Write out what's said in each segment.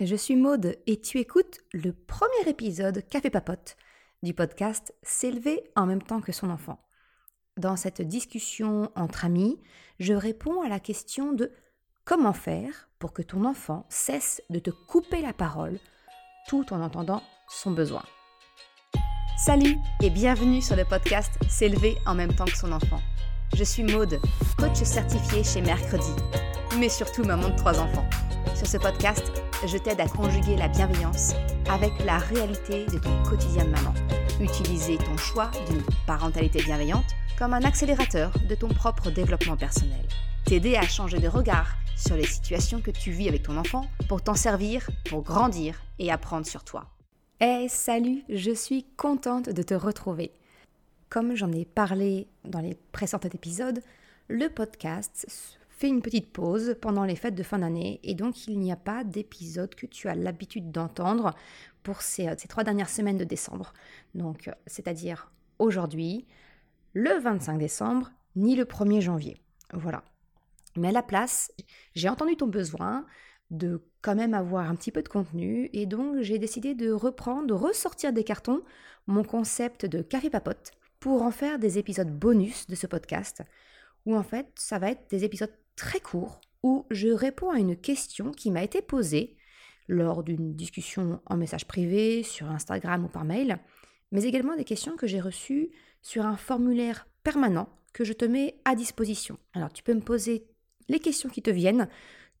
je suis Maude et tu écoutes le premier épisode Café Papote du podcast S'élever en même temps que son enfant. Dans cette discussion entre amis, je réponds à la question de comment faire pour que ton enfant cesse de te couper la parole tout en entendant son besoin. Salut et bienvenue sur le podcast S'élever en même temps que son enfant. Je suis Maude, coach certifié chez Mercredi, mais surtout maman de trois enfants. Sur ce podcast, je t'aide à conjuguer la bienveillance avec la réalité de ton quotidien de maman. Utiliser ton choix d'une parentalité bienveillante comme un accélérateur de ton propre développement personnel. T'aider à changer de regard sur les situations que tu vis avec ton enfant pour t'en servir, pour grandir et apprendre sur toi. Eh salut, je suis contente de te retrouver. Comme j'en ai parlé dans les précédents épisodes, le podcast une petite pause pendant les fêtes de fin d'année et donc il n'y a pas d'épisode que tu as l'habitude d'entendre pour ces, ces, trois dernières semaines de décembre. Donc, c'est-à-dire aujourd'hui, le 25 décembre, ni le 1er janvier. Voilà. Mais à la place, j'ai entendu ton besoin de quand même avoir un petit peu de contenu et donc j'ai décidé de reprendre, de ressortir des cartons mon concept de café papote pour en faire des épisodes bonus de ce podcast où en fait ça va être des épisodes très court où je réponds à une question qui m'a été posée lors d'une discussion en message privé, sur Instagram ou par mail, mais également des questions que j'ai reçues sur un formulaire permanent que je te mets à disposition. Alors tu peux me poser les questions qui te viennent,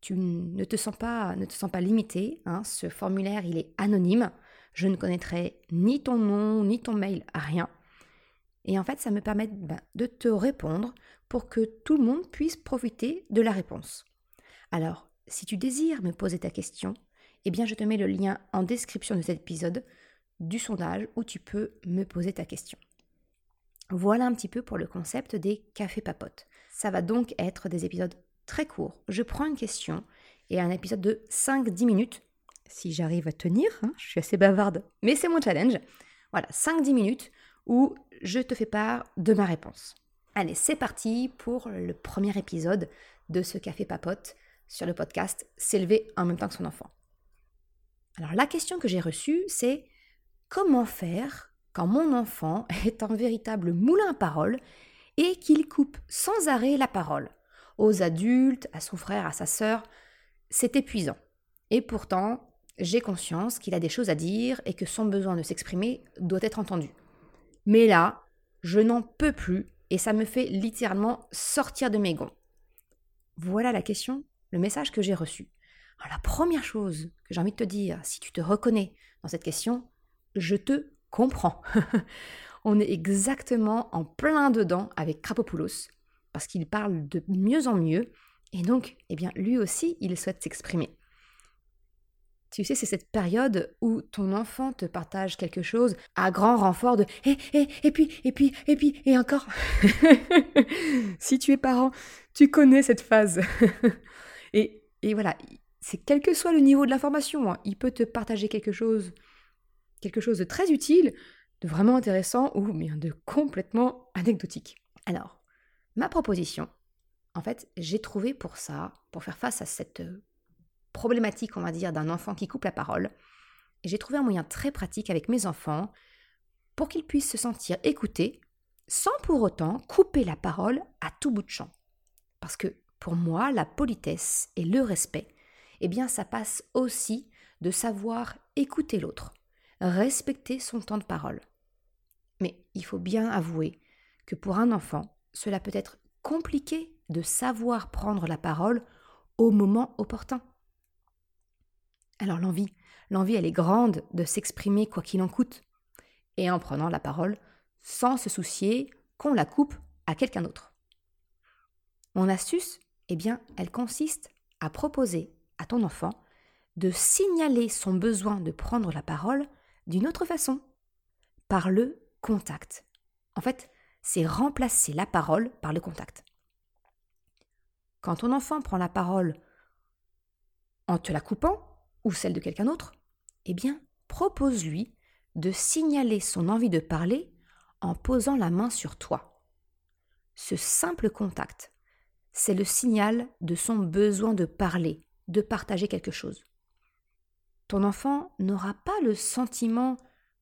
tu ne te sens pas, ne te sens pas limité, hein. ce formulaire il est anonyme, je ne connaîtrai ni ton nom, ni ton mail, rien. Et en fait, ça me permet ben, de te répondre pour que tout le monde puisse profiter de la réponse. Alors, si tu désires me poser ta question, eh bien je te mets le lien en description de cet épisode du sondage où tu peux me poser ta question. Voilà un petit peu pour le concept des cafés papotes. Ça va donc être des épisodes très courts. Je prends une question et un épisode de 5-10 minutes, si j'arrive à tenir, hein, je suis assez bavarde, mais c'est mon challenge. Voilà, 5-10 minutes où je te fais part de ma réponse. Allez, c'est parti pour le premier épisode de ce café papote sur le podcast S'élever en même temps que son enfant. Alors la question que j'ai reçue, c'est comment faire quand mon enfant est un véritable moulin à parole et qu'il coupe sans arrêt la parole aux adultes, à son frère, à sa sœur? C'est épuisant. Et pourtant, j'ai conscience qu'il a des choses à dire et que son besoin de s'exprimer doit être entendu. Mais là, je n'en peux plus et ça me fait littéralement sortir de mes gonds. Voilà la question, le message que j'ai reçu. La première chose que j'ai envie de te dire, si tu te reconnais dans cette question, je te comprends. On est exactement en plein dedans avec Krapopoulos, parce qu'il parle de mieux en mieux, et donc, eh bien, lui aussi, il souhaite s'exprimer. Tu sais, c'est cette période où ton enfant te partage quelque chose à grand renfort de et, et, et puis, et puis, et puis, et encore. si tu es parent, tu connais cette phase. et, et voilà, c'est quel que soit le niveau de l'information, hein, il peut te partager quelque chose, quelque chose de très utile, de vraiment intéressant ou bien de complètement anecdotique. Alors, ma proposition, en fait, j'ai trouvé pour ça, pour faire face à cette problématique, on va dire, d'un enfant qui coupe la parole. J'ai trouvé un moyen très pratique avec mes enfants pour qu'ils puissent se sentir écoutés sans pour autant couper la parole à tout bout de champ. Parce que pour moi, la politesse et le respect, eh bien, ça passe aussi de savoir écouter l'autre, respecter son temps de parole. Mais il faut bien avouer que pour un enfant, cela peut être compliqué de savoir prendre la parole au moment opportun. Alors l'envie, l'envie, elle est grande de s'exprimer quoi qu'il en coûte, et en prenant la parole sans se soucier qu'on la coupe à quelqu'un d'autre. Mon astuce, eh bien, elle consiste à proposer à ton enfant de signaler son besoin de prendre la parole d'une autre façon, par le contact. En fait, c'est remplacer la parole par le contact. Quand ton enfant prend la parole en te la coupant, ou celle de quelqu'un d'autre, eh bien, propose-lui de signaler son envie de parler en posant la main sur toi. Ce simple contact, c'est le signal de son besoin de parler, de partager quelque chose. ton enfant n'aura pas le sentiment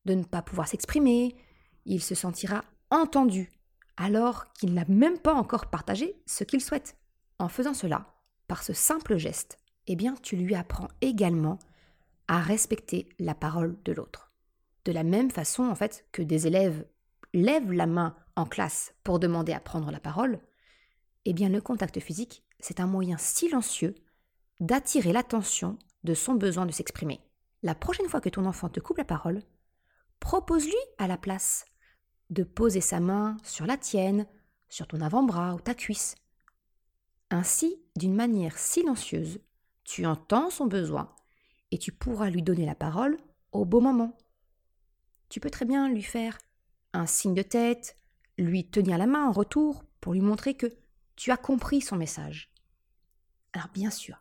de ne pas pouvoir s'exprimer, il se sentira entendu, alors qu'il n'a même pas encore partagé ce qu'il souhaite. En faisant cela, par ce simple geste, eh tu lui apprends également à respecter la parole de l'autre. De la même façon, en fait, que des élèves lèvent la main en classe pour demander à prendre la parole, eh bien, le contact physique, c'est un moyen silencieux d'attirer l'attention de son besoin de s'exprimer. La prochaine fois que ton enfant te coupe la parole, propose-lui à la place de poser sa main sur la tienne, sur ton avant-bras ou ta cuisse. Ainsi, d'une manière silencieuse, tu entends son besoin et tu pourras lui donner la parole au bon moment. Tu peux très bien lui faire un signe de tête, lui tenir la main en retour pour lui montrer que tu as compris son message. Alors bien sûr,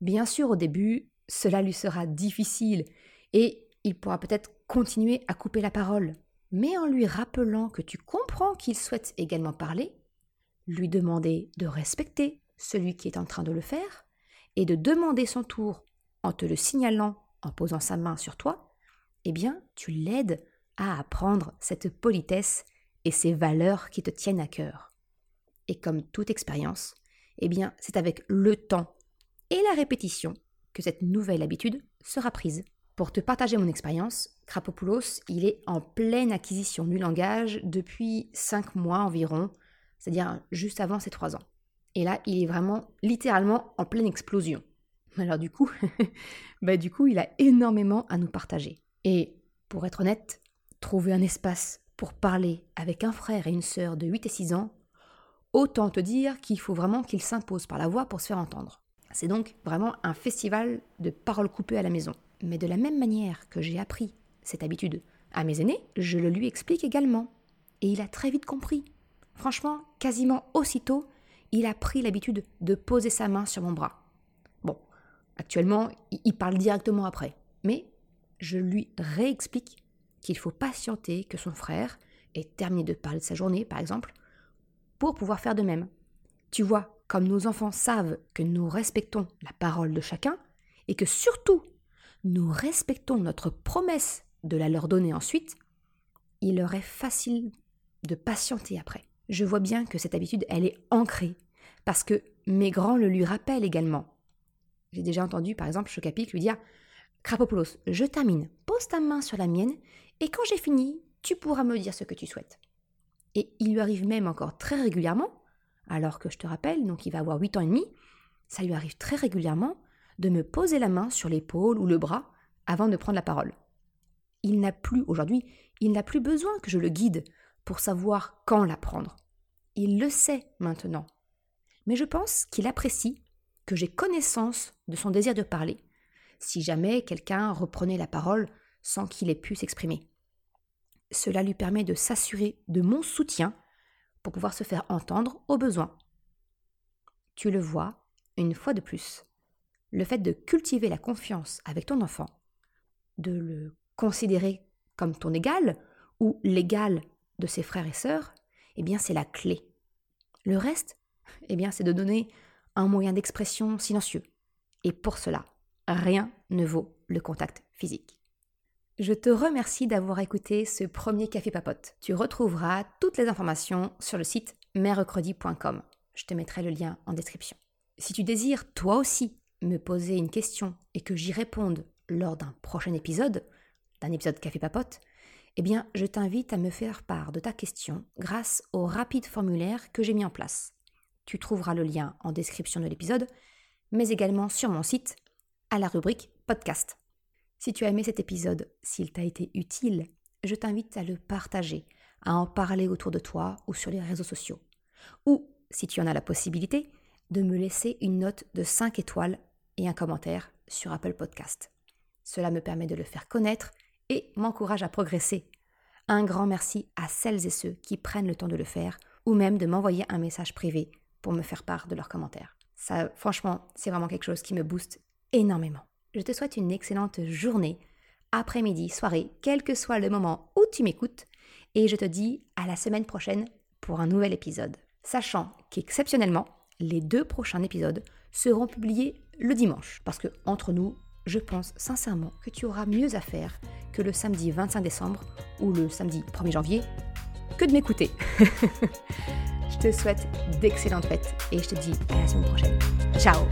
bien sûr au début, cela lui sera difficile et il pourra peut-être continuer à couper la parole mais en lui rappelant que tu comprends qu'il souhaite également parler, lui demander de respecter celui qui est en train de le faire, et de demander son tour en te le signalant en posant sa main sur toi, eh bien, tu l'aides à apprendre cette politesse et ces valeurs qui te tiennent à cœur. Et comme toute expérience, eh bien, c'est avec le temps et la répétition que cette nouvelle habitude sera prise. Pour te partager mon expérience, Krapopoulos, il est en pleine acquisition du langage depuis 5 mois environ, c'est-à-dire juste avant ses 3 ans. Et là, il est vraiment littéralement en pleine explosion. Alors du coup, bah du coup, il a énormément à nous partager. Et pour être honnête, trouver un espace pour parler avec un frère et une sœur de 8 et 6 ans, autant te dire qu'il faut vraiment qu'il s'impose par la voix pour se faire entendre. C'est donc vraiment un festival de paroles coupées à la maison. Mais de la même manière que j'ai appris cette habitude à mes aînés, je le lui explique également. Et il a très vite compris. Franchement, quasiment aussitôt, il a pris l'habitude de poser sa main sur mon bras. Bon, actuellement, il parle directement après. Mais je lui réexplique qu'il faut patienter que son frère ait terminé de parler de sa journée, par exemple, pour pouvoir faire de même. Tu vois, comme nos enfants savent que nous respectons la parole de chacun, et que surtout nous respectons notre promesse de la leur donner ensuite, il leur est facile de patienter après. Je vois bien que cette habitude, elle est ancrée, parce que mes grands le lui rappellent également. J'ai déjà entendu, par exemple, Chocapic lui dire Krapopoulos, je termine, pose ta main sur la mienne, et quand j'ai fini, tu pourras me dire ce que tu souhaites. Et il lui arrive même encore très régulièrement, alors que je te rappelle, donc il va avoir 8 ans et demi, ça lui arrive très régulièrement de me poser la main sur l'épaule ou le bras avant de prendre la parole. Il n'a plus, aujourd'hui, il n'a plus besoin que je le guide pour savoir quand la prendre. Il le sait maintenant. Mais je pense qu'il apprécie que j'ai connaissance de son désir de parler, si jamais quelqu'un reprenait la parole sans qu'il ait pu s'exprimer. Cela lui permet de s'assurer de mon soutien pour pouvoir se faire entendre au besoin. Tu le vois, une fois de plus, le fait de cultiver la confiance avec ton enfant, de le considérer comme ton égal ou l'égal de ses frères et sœurs, eh bien c'est la clé. Le reste, eh bien c'est de donner un moyen d'expression silencieux. Et pour cela, rien ne vaut le contact physique. Je te remercie d'avoir écouté ce premier café papote. Tu retrouveras toutes les informations sur le site mercredi.com. Je te mettrai le lien en description. Si tu désires toi aussi me poser une question et que j'y réponde lors d'un prochain épisode, d'un épisode Café Papote, eh bien, je t'invite à me faire part de ta question grâce au rapide formulaire que j'ai mis en place. Tu trouveras le lien en description de l'épisode, mais également sur mon site, à la rubrique Podcast. Si tu as aimé cet épisode, s'il t'a été utile, je t'invite à le partager, à en parler autour de toi ou sur les réseaux sociaux. Ou, si tu en as la possibilité, de me laisser une note de 5 étoiles et un commentaire sur Apple Podcast. Cela me permet de le faire connaître et m'encourage à progresser. Un grand merci à celles et ceux qui prennent le temps de le faire ou même de m'envoyer un message privé pour me faire part de leurs commentaires. Ça, franchement, c'est vraiment quelque chose qui me booste énormément. Je te souhaite une excellente journée, après-midi, soirée, quel que soit le moment où tu m'écoutes, et je te dis à la semaine prochaine pour un nouvel épisode. Sachant qu'exceptionnellement, les deux prochains épisodes seront publiés le dimanche. Parce que, entre nous, je pense sincèrement que tu auras mieux à faire que le samedi 25 décembre ou le samedi 1er janvier que de m'écouter. je te souhaite d'excellentes fêtes et je te dis à la semaine prochaine. Ciao